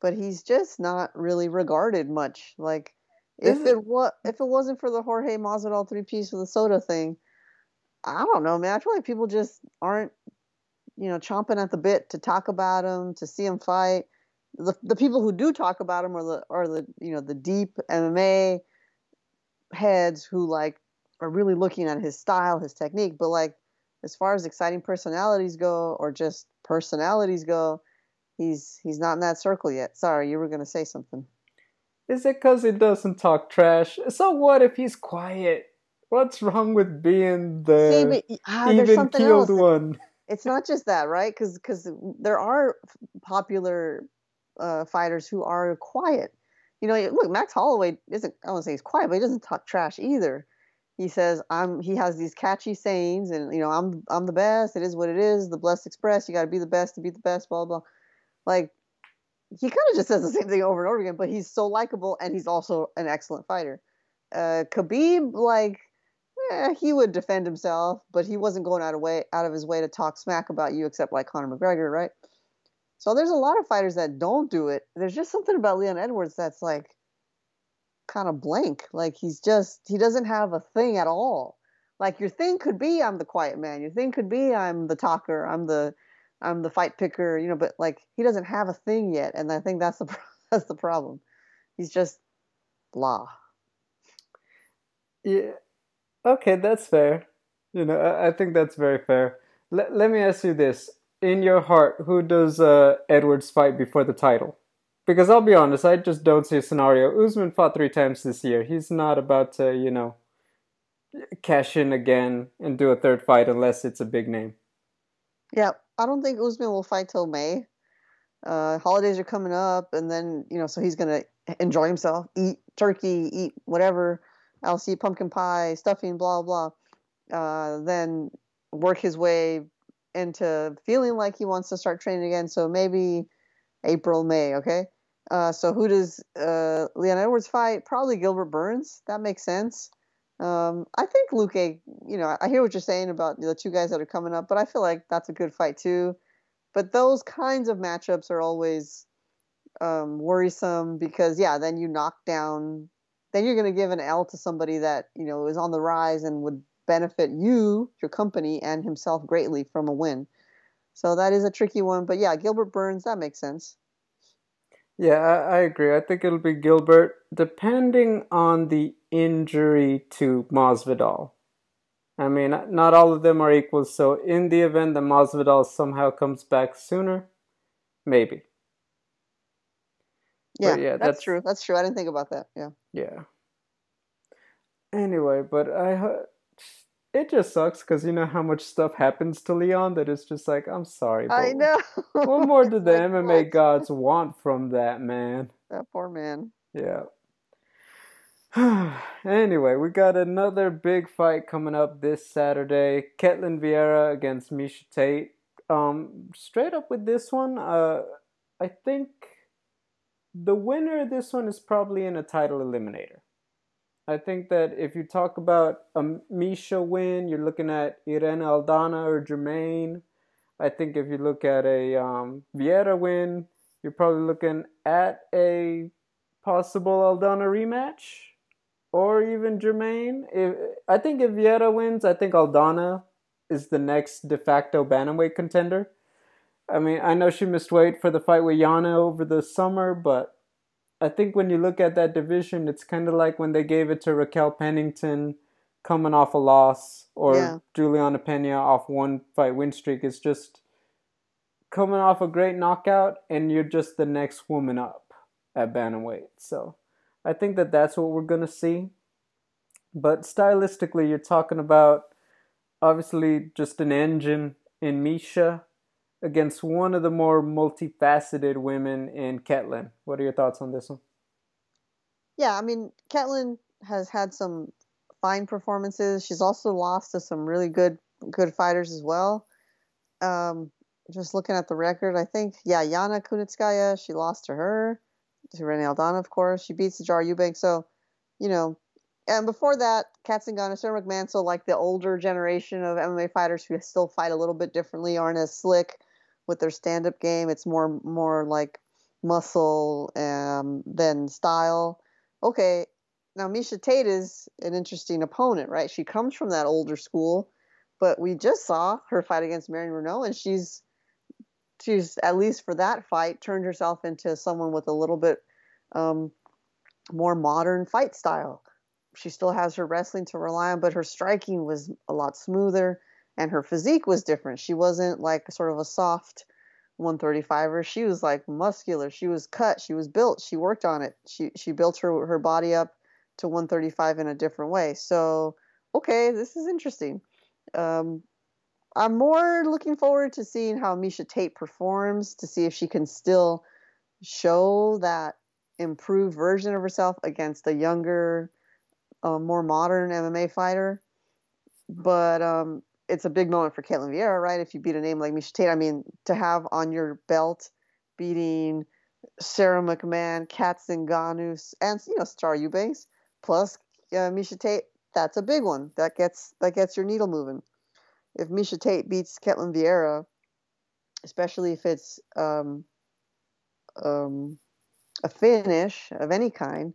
but he's just not really regarded much. Like if it was if it wasn't for the Jorge Masvidal three piece with the soda thing, I don't know, man. I feel like people just aren't, you know, chomping at the bit to talk about him, to see him fight the the people who do talk about him are the are the you know the deep MMA heads who like are really looking at his style, his technique. But like as far as exciting personalities go, or just personalities go, he's he's not in that circle yet. Sorry, you were gonna say something. Is it because he doesn't talk trash? So what if he's quiet? What's wrong with being the See, but, ah, even keeled one? It's not just that, right? Because because there are popular uh, fighters who are quiet. You know, look, Max Holloway isn't. I don't say he's quiet, but he doesn't talk trash either. He says, "I'm." He has these catchy sayings, and you know, "I'm I'm the best. It is what it is. The Blessed Express. You got to be the best to be the best." Blah blah. Like he kind of just says the same thing over and over again, but he's so likable and he's also an excellent fighter. Uh, Khabib, like, eh, he would defend himself, but he wasn't going out of way out of his way to talk smack about you, except like Conor McGregor, right? So there's a lot of fighters that don't do it. There's just something about Leon Edwards that's like kind of blank. Like he's just he doesn't have a thing at all. Like your thing could be I'm the quiet man. Your thing could be I'm the talker. I'm the I'm the fight picker. You know, but like he doesn't have a thing yet, and I think that's the that's the problem. He's just blah. Yeah. Okay, that's fair. You know, I, I think that's very fair. Let, let me ask you this. In your heart, who does uh, Edwards fight before the title? Because I'll be honest, I just don't see a scenario. Usman fought three times this year. He's not about to, you know, cash in again and do a third fight unless it's a big name. Yeah, I don't think Usman will fight till May. Uh, holidays are coming up, and then you know, so he's gonna enjoy himself, eat turkey, eat whatever I'll see pumpkin pie, stuffing, blah blah. Uh, then work his way into feeling like he wants to start training again. So maybe April, May. Okay. Uh, so who does uh, Leon Edwards fight? Probably Gilbert Burns. That makes sense. Um, I think Luque. You know, I hear what you're saying about the two guys that are coming up, but I feel like that's a good fight too. But those kinds of matchups are always um, worrisome because yeah, then you knock down then you're going to give an L to somebody that you know is on the rise and would benefit you, your company, and himself greatly from a win. So that is a tricky one, but yeah, Gilbert Burns, that makes sense. Yeah, I, I agree. I think it'll be Gilbert, depending on the injury to Masvidal. I mean, not all of them are equal. So, in the event that Masvidal somehow comes back sooner, maybe. Yeah, yeah, that's, that's, true. That's true. I didn't think about that. Yeah. Yeah. Anyway, but I it just sucks because you know how much stuff happens to Leon that it's just like I'm sorry. I know. what more do the like, MMA what? gods want from that man? That poor man. Yeah. anyway, we got another big fight coming up this Saturday. Ketlen Vieira against Miesha Tate. Um, straight up with this one, uh, I think the winner of this one is probably in a title eliminator. I think that if you talk about a Miesha win, you're looking at Irene Aldana or Germaine. I think if you look at a um, Vieira win, you're probably looking at a possible Aldana rematch or even Germaine. If, I think if Vieira wins, I think Aldana is the next de facto bantamweight contender. I mean, I know she missed weight for the fight with Yana over the summer, but I think when you look at that division, it's kind of like when they gave it to Raquel Pennington coming off a loss or yeah. Julianna Peña off one fight win streak. It's just coming off a great knockout and you're just the next woman up at bantamweight. So I think that that's what we're going to see. But stylistically, you're talking about obviously just an engine in Miesha against one of the more multifaceted women in Ketlen. What are your thoughts on this one? Yeah, I mean, Ketlen has had some fine performances. She's also lost to some really good good fighters as well. Um, just looking at the record, I think yeah, Yana Kunitskaya, she lost to her, to Renee Aldana, of course. She beats Sijara Eubank. So, you know, and before that, Cat Zingano, Sara McMann, like the older generation of MMA fighters who still fight a little bit differently, aren't as slick with their stand-up game. It's more more like muscle um, than style. Okay, now Miesha Tate is an interesting opponent, right? She comes from that older school, but we just saw her fight against Marion Reneau, and she's she's at least for that fight turned herself into someone with a little bit um, more modern fight style. She still has her wrestling to rely on, but her striking was a lot smoother and her physique was different. She wasn't like sort of a soft 135er. She was like muscular. She was cut. She was built. She worked on it. She she built her her body up to 135 in a different way. So okay, this is interesting. Um, I'm more looking forward to seeing how Miesha Tate performs to see if she can still show that improved version of herself against a younger, uh, more modern MMA fighter. But um, it's a big moment for Ketlen Vieira, right? If you beat a name like Miesha Tate, I mean, to have on your belt beating Sara McMann, Kat and you know Star Eubanks plus uh, Miesha Tate. That's a big one. That gets that gets your needle moving. If Miesha Tate beats Ketlen Vieira, especially if it's um, um, a finish of any kind,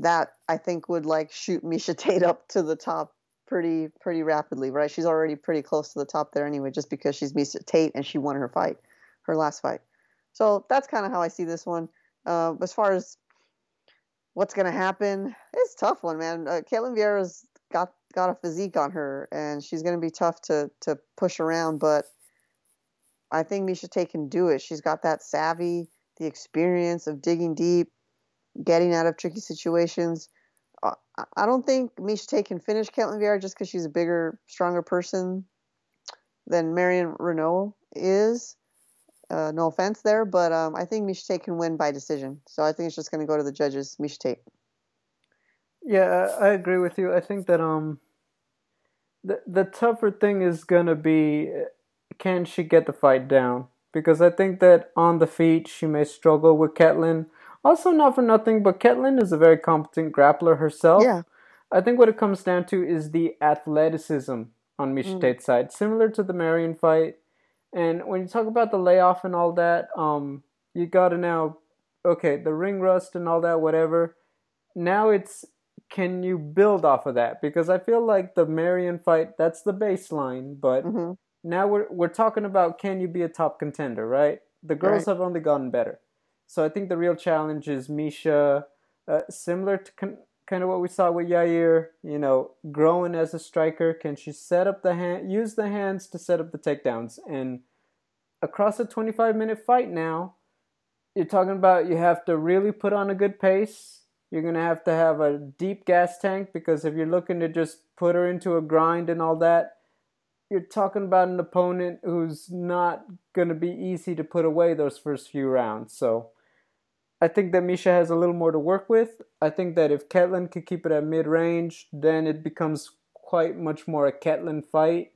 that I think would like shoot Miesha Tate up to the top pretty pretty rapidly, right? She's already pretty close to the top there anyway, just because she's Miesha Tate and she won her fight, her last fight. So that's kind of how I see this one. Uh, as far as what's going to happen, it's tough one, man. Uh, Ketlen Vieira's got got a physique on her, and she's going to be tough to to push around. But I think Miesha Tate can do it. She's got that savvy, the experience of digging deep, getting out of tricky situations. Uh, I don't think Miesha Tate can finish Ketlen Vieira just because she's a bigger, stronger person than Marion Reneau is. Uh, no offense there, but um, I think Miesha Tate can win by decision. So I think it's just going to go to the judges. Miesha Tate. Yeah, I agree with you. I think that um, the the tougher thing is gonna be can she get the fight down? Because I think that on the feet she may struggle with Ketlen. Also, not for nothing, but Ketlen is a very competent grappler herself. Yeah. I think what it comes down to is the athleticism on Miesha Mm. Tate's side, similar to the Marion fight. And when you talk about the layoff and all that, um, you gotta now, okay, the ring rust and all that, whatever. Now it's can you build off of that? Because I feel like the Marion fight, that's the baseline, but hmm now we're we're talking about can you be a top contender, right? The girls Right. have only gotten better, so I think the real challenge is Miesha, uh, similar to con- kind of what we saw with Yair. You know, growing as a striker, can she set up the hand, use the hands to set up the takedowns, and across a 25 minute fight now, you're talking about you have to really put on a good pace. You're gonna have to have a deep gas tank because if you're looking to just put her into a grind and all that, you're talking about an opponent who's not going to be easy to put away those first few rounds. So I think that Miesha has a little more to work with. I think that if Ketlen could keep it at mid range, then it becomes quite much more a Ketlen fight.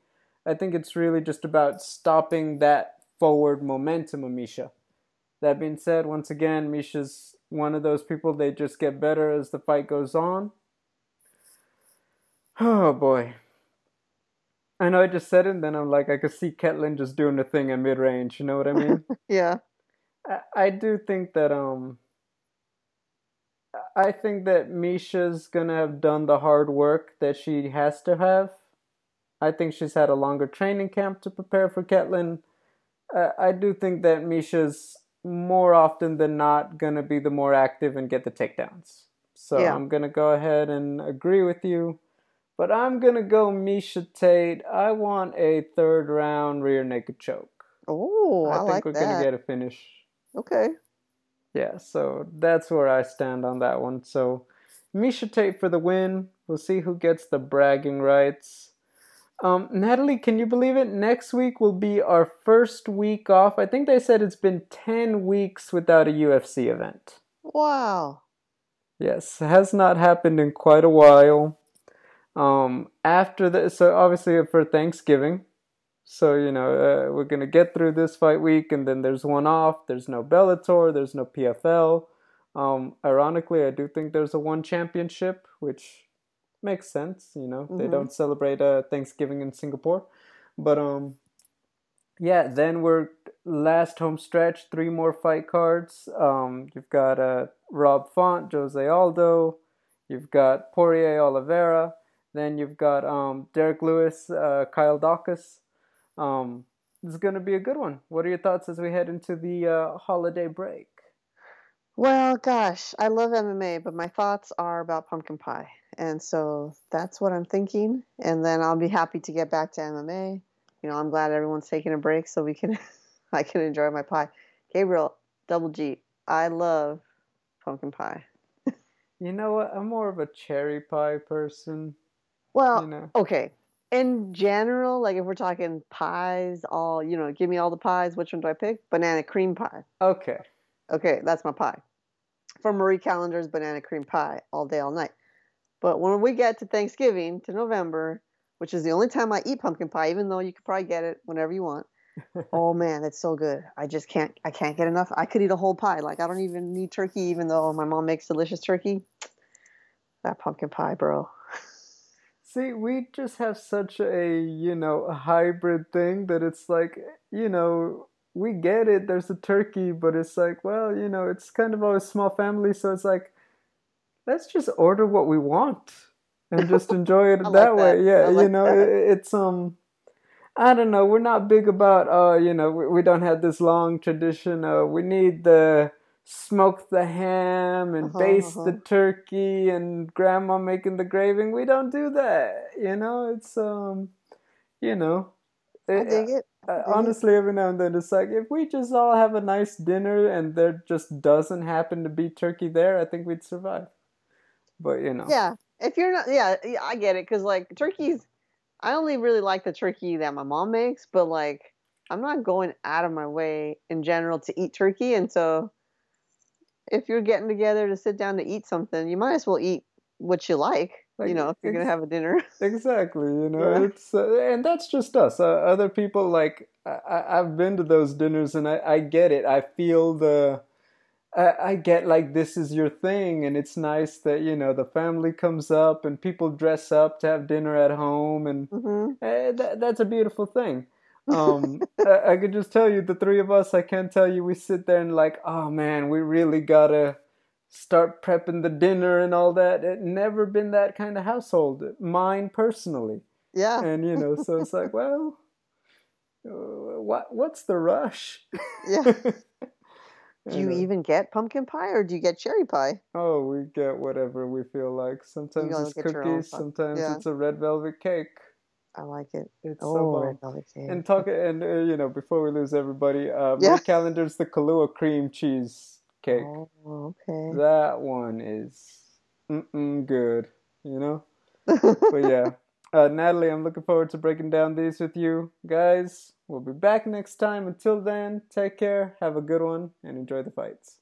I think it's really just about stopping that forward momentum of Miesha. That being said, once again, Miesha's one of those people, they just get better as the fight goes on. Oh boy. I know I just said it, and then I'm like, I could see Ketlen just doing the thing in mid range. You know what I mean? Yeah. I, I do think that um, I think that Miesha's gonna have done the hard work that she has to have. I think she's had a longer training camp to prepare for Ketlen. Uh, I do think that Miesha's more often than not gonna be the more active and get the takedowns. So Yeah. I'm gonna go ahead and agree with you. But I'm gonna go Miesha Tate. I want a third round rear naked choke. Oh, I, I think like we're that. gonna get a finish. Okay. Yeah, so that's where I stand on that one. So Miesha Tate for the win. We'll see who gets the bragging rights. Um, Natalie, can you believe it? Next week will be our first week off. I think they said it's been 10 weeks without a UFC event. Wow. Yes, has not happened in quite a while. Um, after the so obviously for Thanksgiving, so you know uh, we're gonna get through this fight week, and then there's one off. There's no Bellator. There's no PFL. Um, ironically, I do think there's a one championship, which makes sense. You know they Mhm. don't celebrate uh, Thanksgiving in Singapore, but um, yeah. Then we're last home stretch. Three more fight cards. Um, you've got uh, Rob Font, Jose Aldo. You've got Poirier Oliveira. Then you've got um, Derrick Lewis, uh, Kyle Dawkins. Um, this is going to be a good one. What are your thoughts as we head into the uh, holiday break? Well, gosh, I love MMA, but my thoughts are about pumpkin pie. And so that's what I'm thinking. And then I'll be happy to get back to MMA. You know, I'm glad everyone's taking a break so we can I can enjoy my pie. Gabriel, double G, I love pumpkin pie. You know what? I'm more of a cherry pie person. Well, You know, okay. In general, like if we're talking pies, all you know, give me all the pies, which one do I pick? Banana cream pie. okay. Okay, that's my pie. From Marie Callender's banana cream pie all day, all night. But when we get to Thanksgiving, to November, which is the only time I eat pumpkin pie, even though you could probably get it whenever you want, oh man, it's so good. I just can't. I can't get enough. I could eat a whole pie. Like I don't even need turkey, even though my mom makes delicious turkey. That pumpkin pie, bro. See, we just have such a, you know, a hybrid thing that it's like, you know, we get it, there's a turkey, but it's like, well, you know, it's kind of a small family, so it's like, let's just order what we want and just enjoy it that way. That. Yeah, like you know, it, it's um I don't know, we're not big about uh, you know, we, we don't have this long tradition uh we need the smoke the ham and uh-huh, baste uh-huh. the turkey and grandma making the gravy. We don't do that. You know, it's um you know, I dig it. Uh, honestly, every now and then it's like if we just all have a nice dinner and there just doesn't happen to be turkey there, I think we'd survive. But you know, yeah. If you're not, yeah, yeah I get it because like turkeys, I only really like the turkey that my mom makes, but like I'm not going out of my way in general to eat turkey, and so if you're getting together to sit down to eat something, you might as well eat what you like. Like, you know, if you're ex- gonna have a dinner. exactly. You know, yeah. it's uh, and that's just us. Uh, other people like I, I've been to those dinners and I, I get it. I feel the. I, I get like this is your thing, and it's nice that you know the family comes up and people dress up to have dinner at home, and mm-hmm. uh, that, that's a beautiful thing. Um, I, I could just tell you the three of us. I can't tell you we sit there and like, oh man, we really gotta start prepping the dinner and all that. It never been that kind of household, mine personally. Yeah. And you know, so it's like, well, uh, what what's the rush? Yeah. do you even get pumpkin pie or do you get cherry pie? Oh, we get whatever we feel like. Sometimes it's cookies, sometimes yeah. it's a red velvet cake. I like it. It's oh, so velvet. And talk and uh, you know before we lose everybody, uh, yeah. my calendar's the Kahlua cream cheese cake. Oh, okay. That one is mm good, you know? but yeah. Uh, Natalie, I'm looking forward to breaking down these with you. Guys, we'll be back next time. Until then, take care, have a good one, and enjoy the fights.